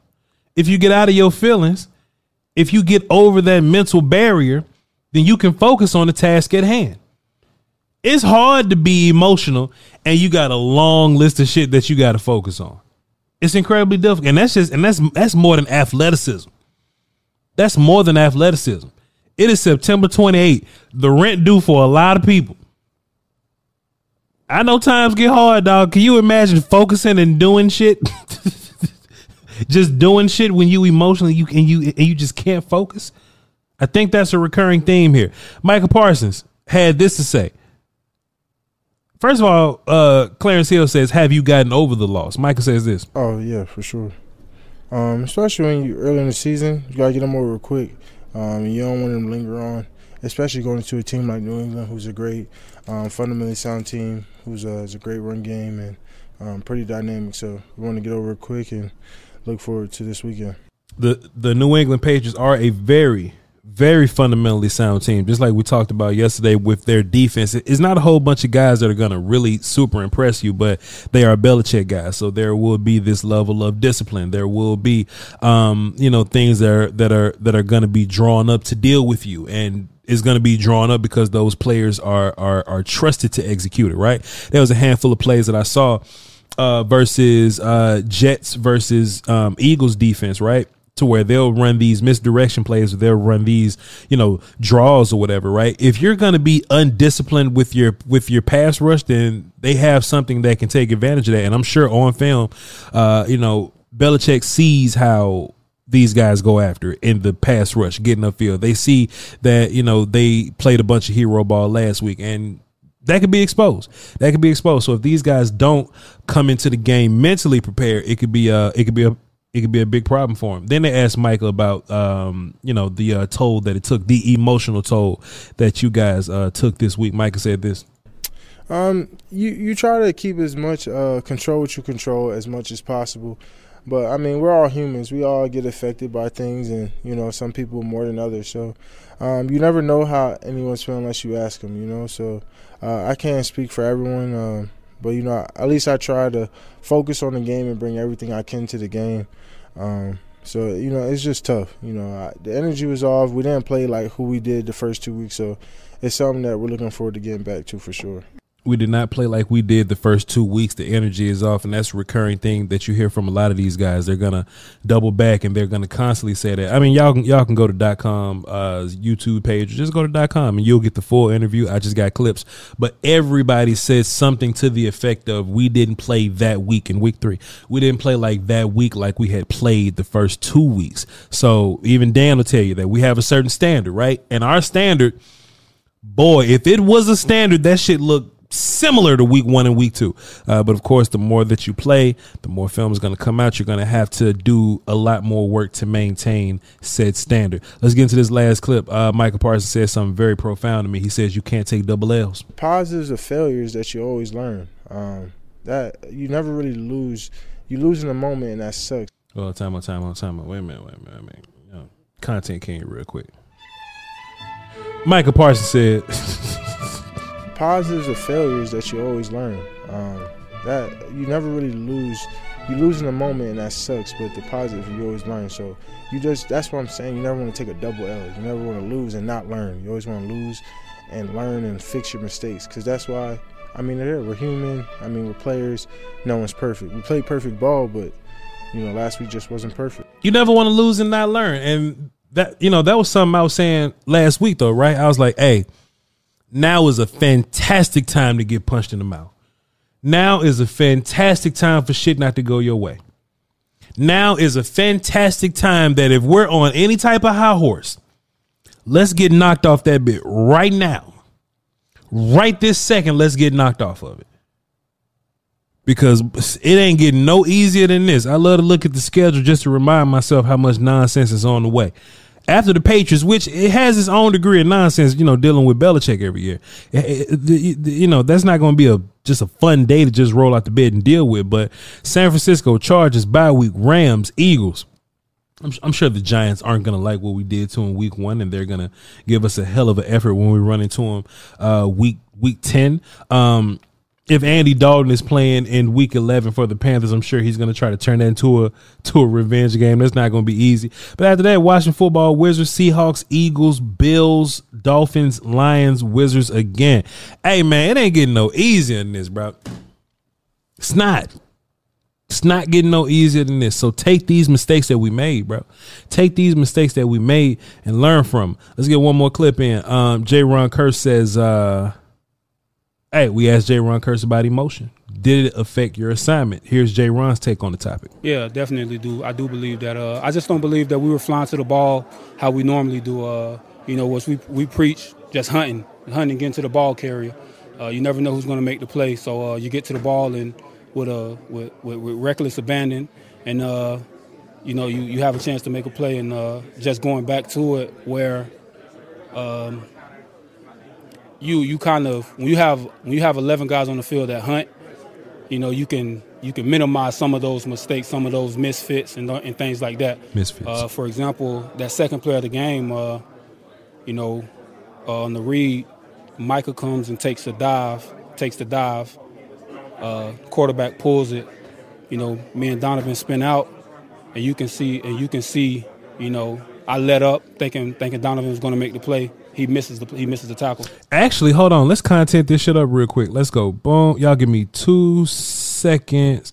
S4: if you get out of your feelings, if you get over that mental barrier, then you can focus on the task at hand. It's hard to be emotional and you got a long list of shit that you got to focus on. It's incredibly difficult. And that's just and that's that's more than athleticism. That's more than athleticism. It is September 28th. The rent due for a lot of people. I know times get hard, dog. Can you imagine focusing and doing shit? just doing shit when you emotionally you and you and you just can't focus. I think that's a recurring theme here. Micah Parsons had this to say. First of all, uh, Clarence Hill says, "Have you gotten over the loss?" Micah says this.
S12: Oh yeah, for sure. Um, especially when you early in the season, you gotta get them over quick. Um, you don't want them to linger on, especially going to a team like New England, who's a great, um, fundamentally sound team, who's a, a great run game and um, pretty dynamic. So we want to get over quick and look forward to this weekend.
S4: The the New England Patriots are a very very fundamentally sound team, just like we talked about yesterday with their defense. It's not a whole bunch of guys that are going to really super impress you, but they are Belichick guys. So there will be this level of discipline. There will be, um, you know, things that are that are that are going to be drawn up to deal with you, and is going to be drawn up because those players are are are trusted to execute it. Right? There was a handful of plays that I saw uh, versus uh, Jets versus um, Eagles defense. Right? To where they'll run these misdirection plays or they'll run these, you know, draws or whatever, right? If you're going to be undisciplined with your with your pass rush, then they have something that can take advantage of that. And I'm sure on film, uh, you know, Belichick sees how these guys go after in the pass rush, getting upfield. They see that, you know, they played a bunch of hero ball last week and that could be exposed. That could be exposed. So if these guys don't come into the game mentally prepared, it could be a it could be a it could be a big problem for him. Then they asked Micah about, um, you know, the uh, toll that it took, the emotional toll that you guys uh, took this week. Micah said this.
S12: Um, you you try to keep as much uh, control what you control as much as possible, but I mean we're all humans. We all get affected by things, and you know some people more than others. So um, you never know how anyone's feeling unless you ask them. You know, so uh, I can't speak for everyone. But you know, at least I try to focus on the game and bring everything I can to the game. Um, so you know, it's just tough. You know, I, the energy was off. We didn't play like who we did the first two weeks, so it's something that we're looking forward to getting back to for sure
S4: we did not play like we did the first two weeks. The energy is off, and that's a recurring thing that you hear from a lot of these guys. They're gonna double back, and they're gonna constantly say that. I mean, y'all can y'all can go to dot com uh, YouTube page, just go to dot com, and you'll get the full interview. I just got clips, but everybody says something to the effect of, "We didn't play that week in week three. We didn't play like that week like we had played the first two weeks." So even Dan will tell you that we have a certain standard, right? And our standard, boy, if it was a standard, that shit looked similar to week one and week two. Uh, but of course, the more that you play, the more film is going to come out. You're going to have to do a lot more work to maintain said standard. Let's get into this last clip. Uh, Micah Parsons says something very profound to me. He says you can't take double L's.
S12: Positives of failures that you always learn. Um, that you never really lose. You lose in the moment, and that sucks.
S4: Well, time on time on time on. Wait a minute, wait a minute, wait a minute. You know, content king, real quick. Micah Parsons said.
S12: positives of failures that you always learn. Um, that you never really lose. You lose in the moment and that sucks, but the positive you always learn. So you just that's what I'm saying. You never want to take a double L. You never want to lose and not learn. You always want to lose and learn and fix your mistakes because that's why. I mean, we're human. I mean, we're players. No one's perfect. We play perfect ball, but you know, last week just wasn't perfect.
S4: You never want to lose and not learn, and that you know that was something I was saying last week though, right? I was like, hey now is a fantastic time to get punched in the mouth. Now is a fantastic time for shit not to go your way. Now is a fantastic time that if we're on any type of high horse, let's get knocked off that bit right now. Right this second, let's get knocked off of it. Because it ain't getting no easier than this. I love to look at the schedule just to remind myself how much nonsense is on the way. After the Patriots, which it has its own degree of nonsense, you know, dealing with Belichick every year. It- it- it- you know, that's not going to be a just a fun day to just roll out the bed and deal with. But San Francisco Chargers, bye week, Rams, Eagles. I'm, I'm sure the Giants aren't going to like what we did to them week one, and they're going to give us a hell of an effort when we run into them uh, week week ten. Um, if Andy Dalton is playing in week 11 for the Panthers, I'm sure he's going to try to turn that into a to a revenge game. That's not going to be easy. But after that, watching football, Wizards, Seahawks, Eagles, Bills, Dolphins, Lions, Wizards again. Hey man, it ain't getting no easier than this, bro. It's not. It's not getting no easier than this. So take these mistakes that we made, bro. Take these mistakes that we made and learn from. Let's get one more clip in. Um, Jayron Kearse says, uh, Hey, we asked Jayron Kearse about emotion. Did it affect your assignment? Here's Jayron's take on the topic.
S13: Yeah, definitely do. I do believe that. Uh, I just don't believe that we were flying to the ball how we normally do. Uh, you know, was we we preach just hunting, hunting, getting to the ball carrier. Uh, you never know who's going to make the play, so uh, you get to the ball and with a with, with, with reckless abandon, and uh, you know you, you have a chance to make a play, and uh, just going back to it where. Um, you you kind of when you have when you have 11 guys on the field that hunt, you know you can you can minimize some of those mistakes, some of those misfits, and and things like that.
S4: Misfits.
S13: Uh, for example, that second player of the game, uh, you know, uh, on the read, Micah comes and takes the dive, takes the dive. Uh, quarterback pulls it. You know, me and Donovan spin out, and you can see and you can see, you know, I let up thinking thinking Donovan was going to make the play. He misses the he misses the tackle.
S4: Actually, hold on. Let's content this shit up real quick. Let's go. Boom. Y'all give me two seconds.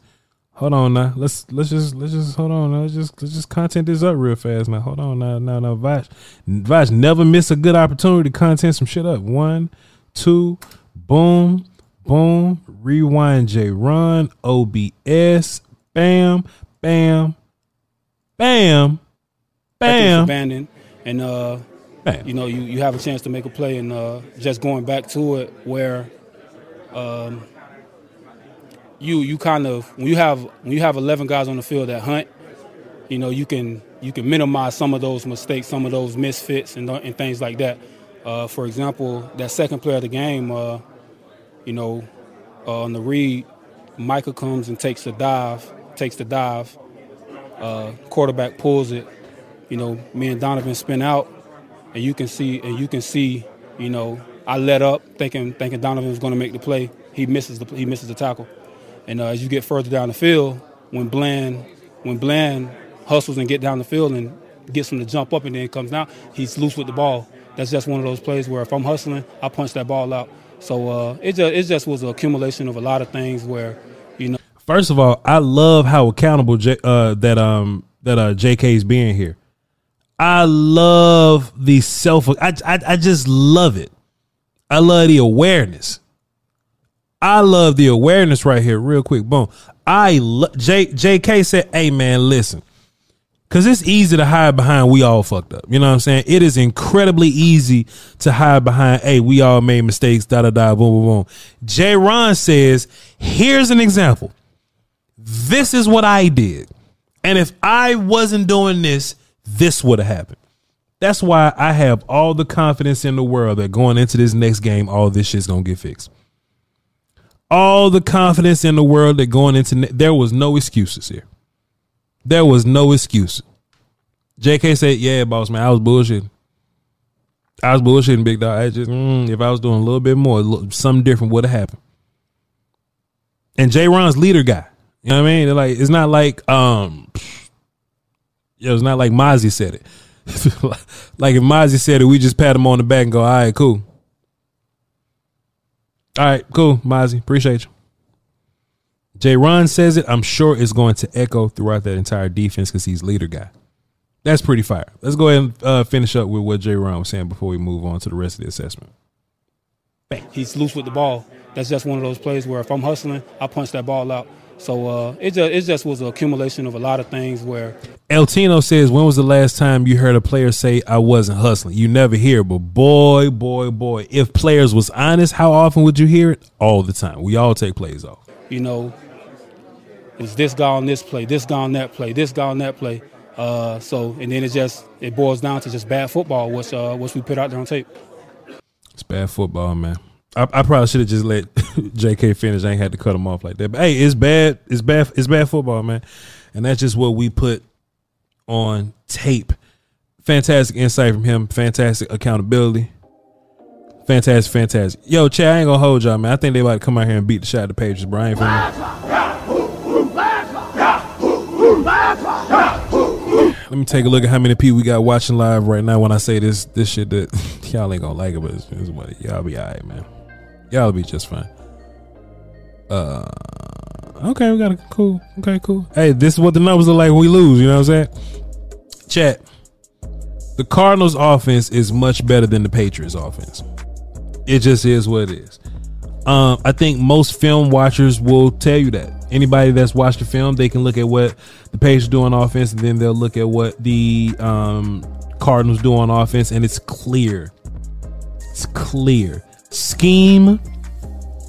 S4: Hold on now. Let's let's just let's just hold on. Now. Let's just let's just content this up real fast now. Hold on now. Now now Voch Voch never miss a good opportunity to content some shit up. One, two, boom, boom. Rewind Jayron. OBS. Bam, bam, bam, bam.
S13: abandon, and uh, you know you, you have a chance to make a play, and uh, just going back to it where um, you you kind of when you have when you have 11 guys on the field that hunt, you know you can you can minimize some of those mistakes, some of those misfits, and and things like that. Uh, for example, that second player of the game, uh, you know, uh, on the read, Micah comes and takes the dive, takes the dive. Uh, quarterback pulls it. You know, me and Donovan spin out, and you can see and you can see, you know, I let up thinking thinking Donovan was going to make the play. He misses the he misses the tackle, and uh, as you get further down the field, when Bland when Bland hustles and get down the field and gets him to jump up and then comes down, he's loose with the ball. That's just one of those plays where if I'm hustling, I punch that ball out. So uh, it just it just was an accumulation of a lot of things where, you know.
S4: First of all, I love how accountable J, uh, that um that uh JK's being here. I love the self. I, I I just love it. I love the awareness. I love the awareness right here. Real quick, boom. I lo- J JK said, "Hey man, listen." Cause it's easy to hide behind we all fucked up. You know what I'm saying? It is incredibly easy to hide behind, hey, we all made mistakes, da da da, boom, boom, boom. Jayron says, here's an example. This is what I did. And if I wasn't doing this, this would have happened. That's why I have all the confidence in the world that going into this next game, all this shit's gonna get fixed. All the confidence in the world that going into ne- there was no excuses here. There was no excuse. JK said, "Yeah, boss man, I was bullshitting. I was bullshitting, big dog. I just mm, if I was doing a little bit more, lo- something different would have happened." And Jayron's leader guy. You know what I mean? They're like it's not like um, yeah, it's not like Mozzie said it. like if Mozzie said it, we just pat him on the back and go, "All right, cool." All right, cool, Mozzie. Appreciate you. Jayron says it. I'm sure it's going to echo throughout that entire defense because he's leader guy. That's pretty fire. Let's go ahead and uh, finish up with what Jayron was saying before we move on to the rest of the assessment.
S13: He's loose with the ball. That's just one of those plays where if I'm hustling, I punch that ball out. So uh, it just it just was an accumulation of a lot of things where
S4: El Tino says, when was the last time you heard a player say I wasn't hustling? You never hear, but boy, boy, boy, if players was honest, how often would you hear it? All the time. We all take plays off.
S13: you know, it's this guy on this play, this guy on that play, this guy on that play. Uh, so and then it just it boils down to just bad football, which uh, which we put out there on tape.
S4: It's bad football, man. I, I probably should have just let J.K. finish. I ain't had to cut him off like that. But hey, it's bad. It's bad. It's bad football, man. And that's just what we put on tape. Fantastic insight from him. Fantastic accountability. Fantastic, fantastic. Yo, Chad, I ain't gonna hold y'all, man. I think they about to come out here and beat the shot of the Patriots, bro. I ain't Let me take a look at how many people we got watching live right now. When I say this, this shit that y'all ain't gonna like it, but it's, it's y'all be alright, man. Y'all be just fine. Uh, okay, we got a cool. Okay, cool. Hey, this is what the numbers look like when we lose. You know what I'm saying? Chat. The Cardinals' offense is much better than the Patriots' offense. It just is what it is. Um, I think most film watchers will tell you that. Anybody that's watched the film, they can look at what the Patriots do on offense, and then they'll look at what the um, Cardinals do on offense, and it's clear. It's clear. Scheme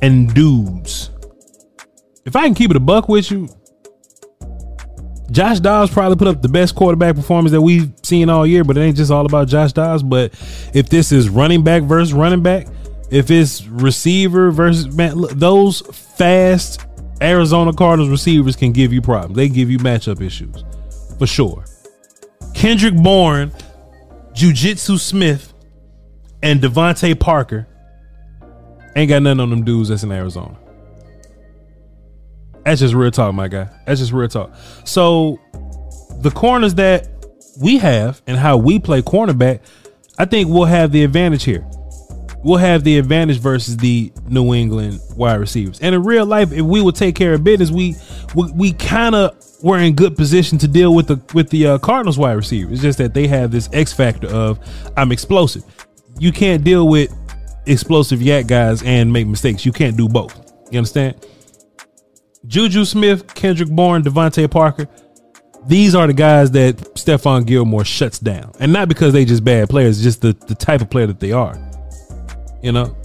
S4: and dudes. If I can keep it a buck with you, Josh Dobbs probably put up the best quarterback performance that we've seen all year, but it ain't just all about Josh Dobbs. But if this is running back versus running back, if it's receiver versus man, look, those fast Arizona Cardinals receivers can give you problems. They give you matchup issues for sure. Kendrick Bourne, Jujitsu Smith, and DeVante Parker ain't got nothing on them dudes that's in Arizona. That's just real talk, my guy. That's just real talk. So the corners that we have and how we play cornerback, I think we'll have the advantage here. We'll have the advantage versus the New England wide receivers. And in real life, if we would take care of business, we we, we kind of were in good position to deal with the with the uh, Cardinals wide receivers. It's just that they have this X factor of I'm explosive. You can't deal with explosive yak guys and make mistakes. You can't do both. You understand? Juju Smith, Kendrick Bourne, DeVante Parker. These are the guys that Stephon Gilmore shuts down. And not because they just bad players, just the, the type of player that they are. You know?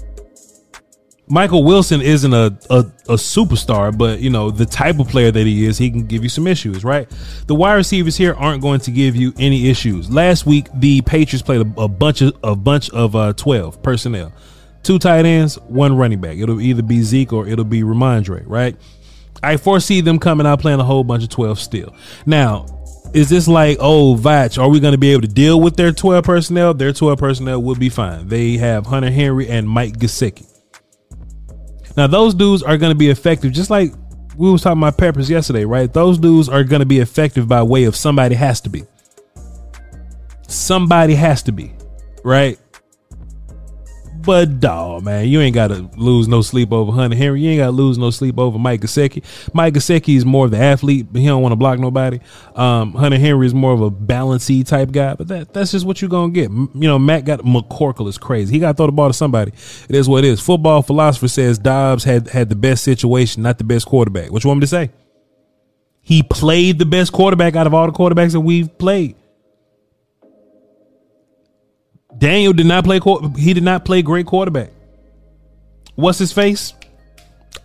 S4: Michael Wilson isn't a, a, a superstar, but you know, the type of player that he is, he can give you some issues, right? The wide receivers here aren't going to give you any issues. Last week, the Patriots played a, a bunch of a bunch of uh, 12 personnel. Two tight ends, one running back. It'll either be Zeke or it'll be Rhamondre, right? I foresee them coming out playing a whole bunch of 12 still. Now, is this like, oh, Voch, are we going to be able to deal with their 12 personnel? Their 12 personnel will be fine. They have Hunter Henry and Mike Gesicki. Now, those dudes are going to be effective, just like we was talking about Peppers yesterday, right? Those dudes are going to be effective by way of somebody has to be. Somebody has to be, right? But dog, man, you ain't got to lose no sleep over Hunter Henry. You ain't got to lose no sleep over Mike Gesicki. Mike Gesicki is more of the athlete, but he don't want to block nobody. Um, Hunter Henry is more of a balancey type guy, but that that's just what you're gonna get. You know, Matt got McCorkle is crazy. He got to throw the ball to somebody. It is what it is. Football philosopher says Dobbs had had the best situation, not the best quarterback. What you want me to say? He played the best quarterback out of all the quarterbacks that we've played. Daniel did not play. He did not play great quarterback. What's his face?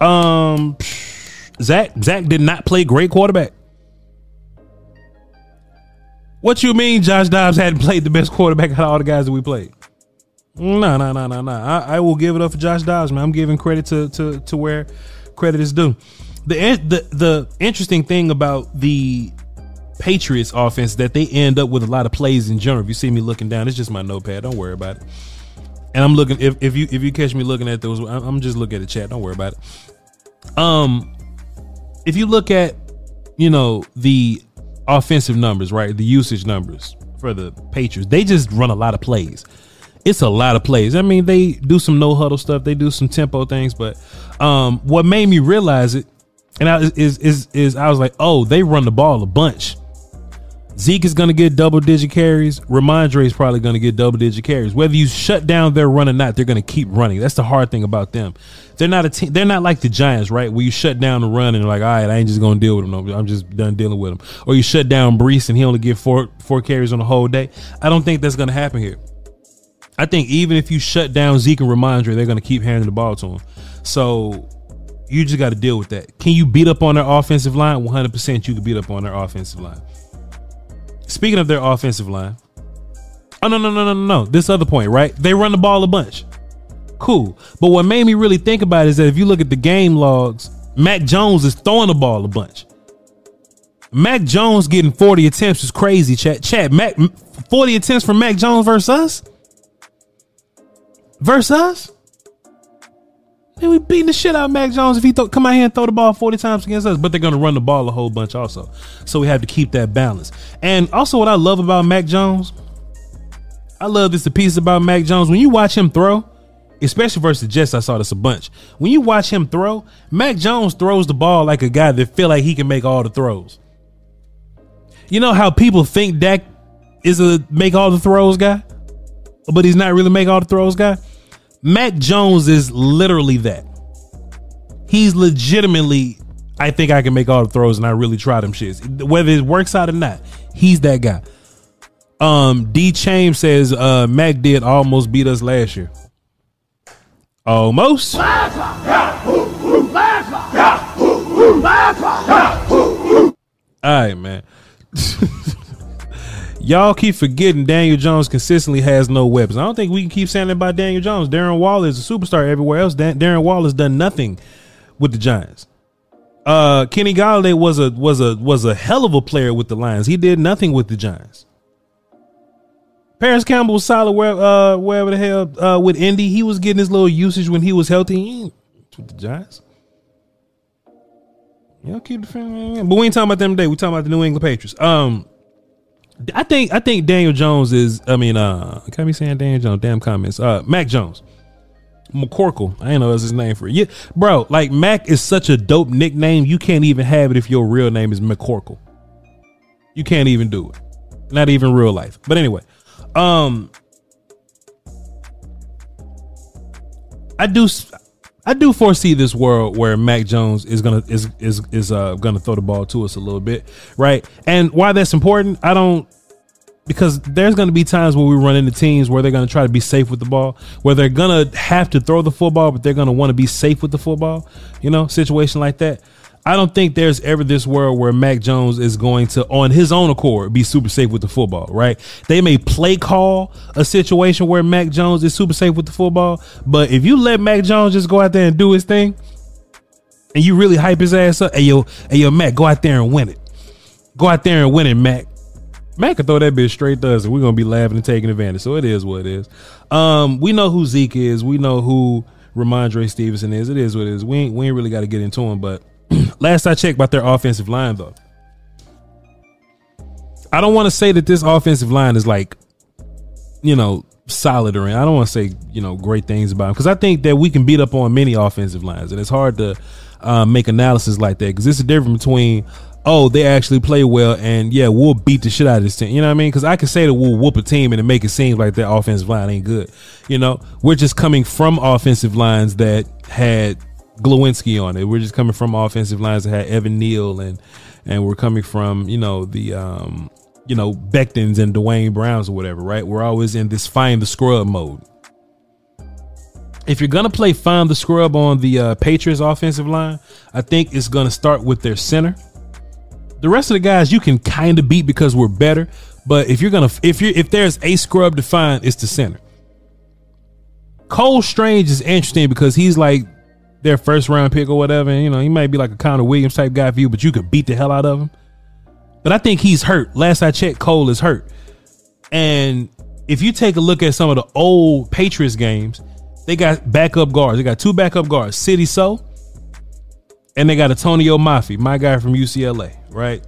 S4: Um, Zach. Zach did not play great quarterback. What you mean? Josh Dobbs hadn't played the best quarterback out of all the guys that we played. No, no, no, no, no. I, I will give it up for Josh Dobbs, man. I'm giving credit to to to where credit is due. The the the interesting thing about the Patriots offense that they end up with a lot of plays in general. If you see me looking down, it's just my notepad. Don't worry about it. And I'm looking if, if you if you catch me looking at those, I'm just looking at the chat. Don't worry about it. Um, if you look at you know the offensive numbers, right, the usage numbers for the Patriots, they just run a lot of plays. It's a lot of plays. I mean, they do some no huddle stuff, they do some tempo things, but um, what made me realize it, and I is is is I was like, oh, they run the ball a bunch. Zeke is going to get double digit carries. Rhamondre is probably going to get double digit carries. Whether you shut down their run or not, they're going to keep running. That's the hard thing about them. They're not a team. They're not like the Giants, right? Where you shut down the run and like, all right, I ain't just going to deal with them. I'm just done dealing with them. Or you shut down Breece and he only get four four carries on the whole day. I don't think that's going to happen here. I think even if you shut down Zeke and Rhamondre, they're going to keep handing the ball to him. So you just got to deal with that. Can you beat up on their offensive line? 100% you can beat up on their offensive line. Speaking of their offensive line, oh no no no no no. This other point, right? They run the ball a bunch. Cool, but what made me really think about it is that if you look at the game logs, Mac Jones is throwing the ball a bunch. Mac Jones getting 40 attempts is crazy, chat. Chat, Mac 40 attempts from Mac Jones versus us? Versus us? Man, we beating the shit out of Mac Jones if he th- come out here and throw the ball 40 times against us, but they're going to run the ball a whole bunch also. So we have to keep that balance. And also, what I love about Mac Jones, I love this the piece about Mac Jones. When you watch him throw, especially versus the Jets, I saw this a bunch. When you watch him throw, Mac Jones throws the ball like a guy that feel like he can make all the throws. You know how people think Dak is a make all the throws guy, but he's not really make all the throws guy. Mac Jones is literally that. He's legitimately, I think I can make all the throws and I really try them shits. Whether it works out or not, he's that guy. Um, D Chain says uh Mac did almost beat us last year. Almost. All right, man. Y'all keep forgetting Daniel Jones consistently has no weapons. I don't think we can keep saying about Daniel Jones. Darren Waller is a superstar everywhere else. Dan- Darren Waller's done nothing with the Giants. Uh, Kenny Golladay was a was a was a hell of a player with the Lions. He did nothing with the Giants. Parris Campbell was solid where uh wherever the hell uh with Indy. He was getting his little usage when he was healthy. He with the Giants. Y'all keep family, but we ain't talking about them today. We talking about the New England Patriots. Um, I think I think Daniel Jones is. I mean, uh, can't be saying Daniel Jones. Damn comments. Uh, Mac Jones, McCorkle. I ain't know that's his name for it. Yeah, bro. Like Mac is such a dope nickname. You can't even have it if your real name is McCorkle. You can't even do it. Not even real life. But anyway, um, I do. I do foresee this world where Mac Jones is gonna is is is uh gonna throw the ball to us a little bit, right? And why that's important, I don't because there's gonna be times where we run into teams where they're gonna try to be safe with the ball, where they're gonna have to throw the football, but they're gonna want to be safe with the football, you know, situation like that. I don't think there's ever this world where Mac Jones is going to, on his own accord, be super safe with the football, right? They may play call a situation where Mac Jones is super safe with the football, but if you let Mac Jones just go out there and do his thing, and you really hype his ass up, hey yo, hey yo, Mac, go out there and win it. Go out there and win it, Mac. Mac can throw that bitch straight to us, and we're gonna be laughing and taking advantage. So it is what it is. Um, we know who Zeke is. We know who Rhamondre Stevenson is. It is what it is. We ain't, we ain't really got to get into him, but last I checked about their offensive line, though, I don't want to say that this offensive line is like, you know, solid or anything. I don't want to say you know great things about him because I think that we can beat up on many offensive lines, and it's hard to uh, make analysis like that because it's a difference between oh they actually play well and yeah we'll beat the shit out of this team. You know what I mean? Because I can say that we'll whoop a team and make it seem like their offensive line ain't good. You know, we're just coming from offensive lines that had Glowinski on it. We're just coming from offensive lines that had Evan Neal and and we're coming from you know the um you know Bectons and Duane Browns or whatever. Right? We're always in this find the scrub mode. If you're gonna play find the scrub on the uh, Patriots offensive line, I think it's gonna start with their center. The rest of the guys you can kind of beat because we're better. But if you're gonna if you if there's a scrub to find, it's the center. Cole Strange is interesting because he's like their first round pick or whatever. And, you know, he might be like a Connor Williams type guy for you, but you could beat the hell out of him. But I think he's hurt. Last I checked, Cole is hurt. And if you take a look at some of the old Patriots games, they got backup guards. They got two backup guards, Sidy Sow, and they got Atonio Mafi, my guy from UCLA, right?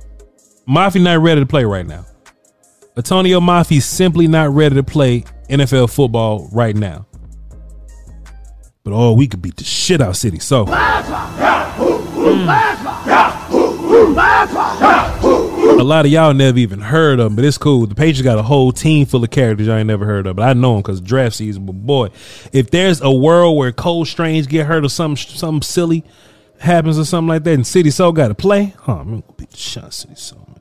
S4: Mafi not ready to play right now. Atonio Mafi simply not ready to play NFL football right now. But oh, we could beat the shit out of City. So. A lot of y'all never even heard of but it's cool. The Patriots got a whole team full of characters y'all ain't never heard of, but I know them because draft season. But boy, if there's a world where Cole Strange get hurt or something, something silly happens or something like that, and Sidy Sow got to play, huh? I'm gonna beat the shot Sidy Sow, man.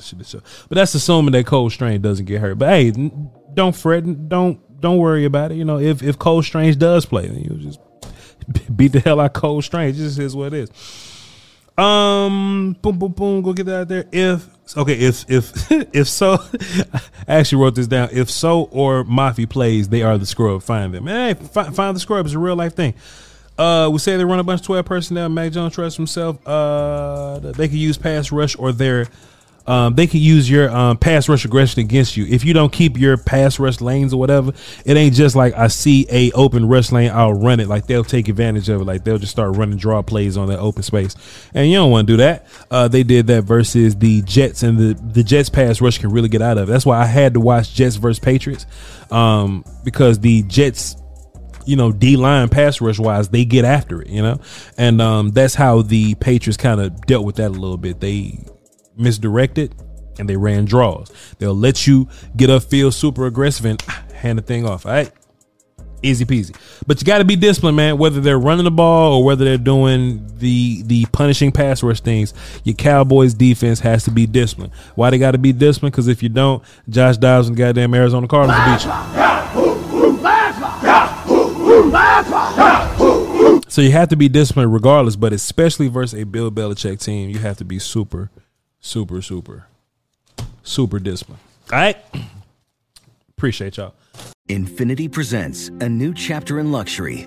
S4: Sidy Sow. But that's assuming that Cole Strange doesn't get hurt. But hey, don't fret, don't don't worry about it. You know, if if Cole Strange does play, then you just beat the hell out Cole Strange. This is what it is. Um, boom, boom, boom. Go get that out there. If okay, if if if so, I actually wrote this down. If Sow or Mafi plays, they are the scrub. Find them. Hey, find, find the scrub is a real life thing. Uh, we say they run a bunch of twelve personnel. Mac Jones trusts himself. Uh, they can use pass rush or their um, they can use your um, pass rush aggression against you. If you don't keep your pass rush lanes or whatever, it ain't just like I see a open rush lane, I'll run it. Like they'll take advantage of it. Like they'll just start running draw plays on that open space, and you don't want to do that. Uh, they did that versus the Jets, and the the Jets pass rush can really get out of it. That's why I had to watch Jets versus Patriots, um, because the Jets you know, D line pass rush wise, they get after it, you know, and um, that's how the Patriots kind of dealt with that a little bit. They misdirected and they ran draws. They'll let you get up field super aggressive and ah, hand the thing off. All right. Easy peasy. But you got to be disciplined, man. Whether they're running the ball or whether they're doing the the punishing pass rush things, your Cowboys defense has to be disciplined. Why they got to be disciplined? Because if you don't, Josh Dobbs and goddamn Arizona Cardinals will beat you. So you have to be disciplined regardless, but especially versus a Bill Belichick team, you have to be super super, super, super disciplined. All right. Appreciate y'all.
S14: Infiniti presents a new chapter in luxury,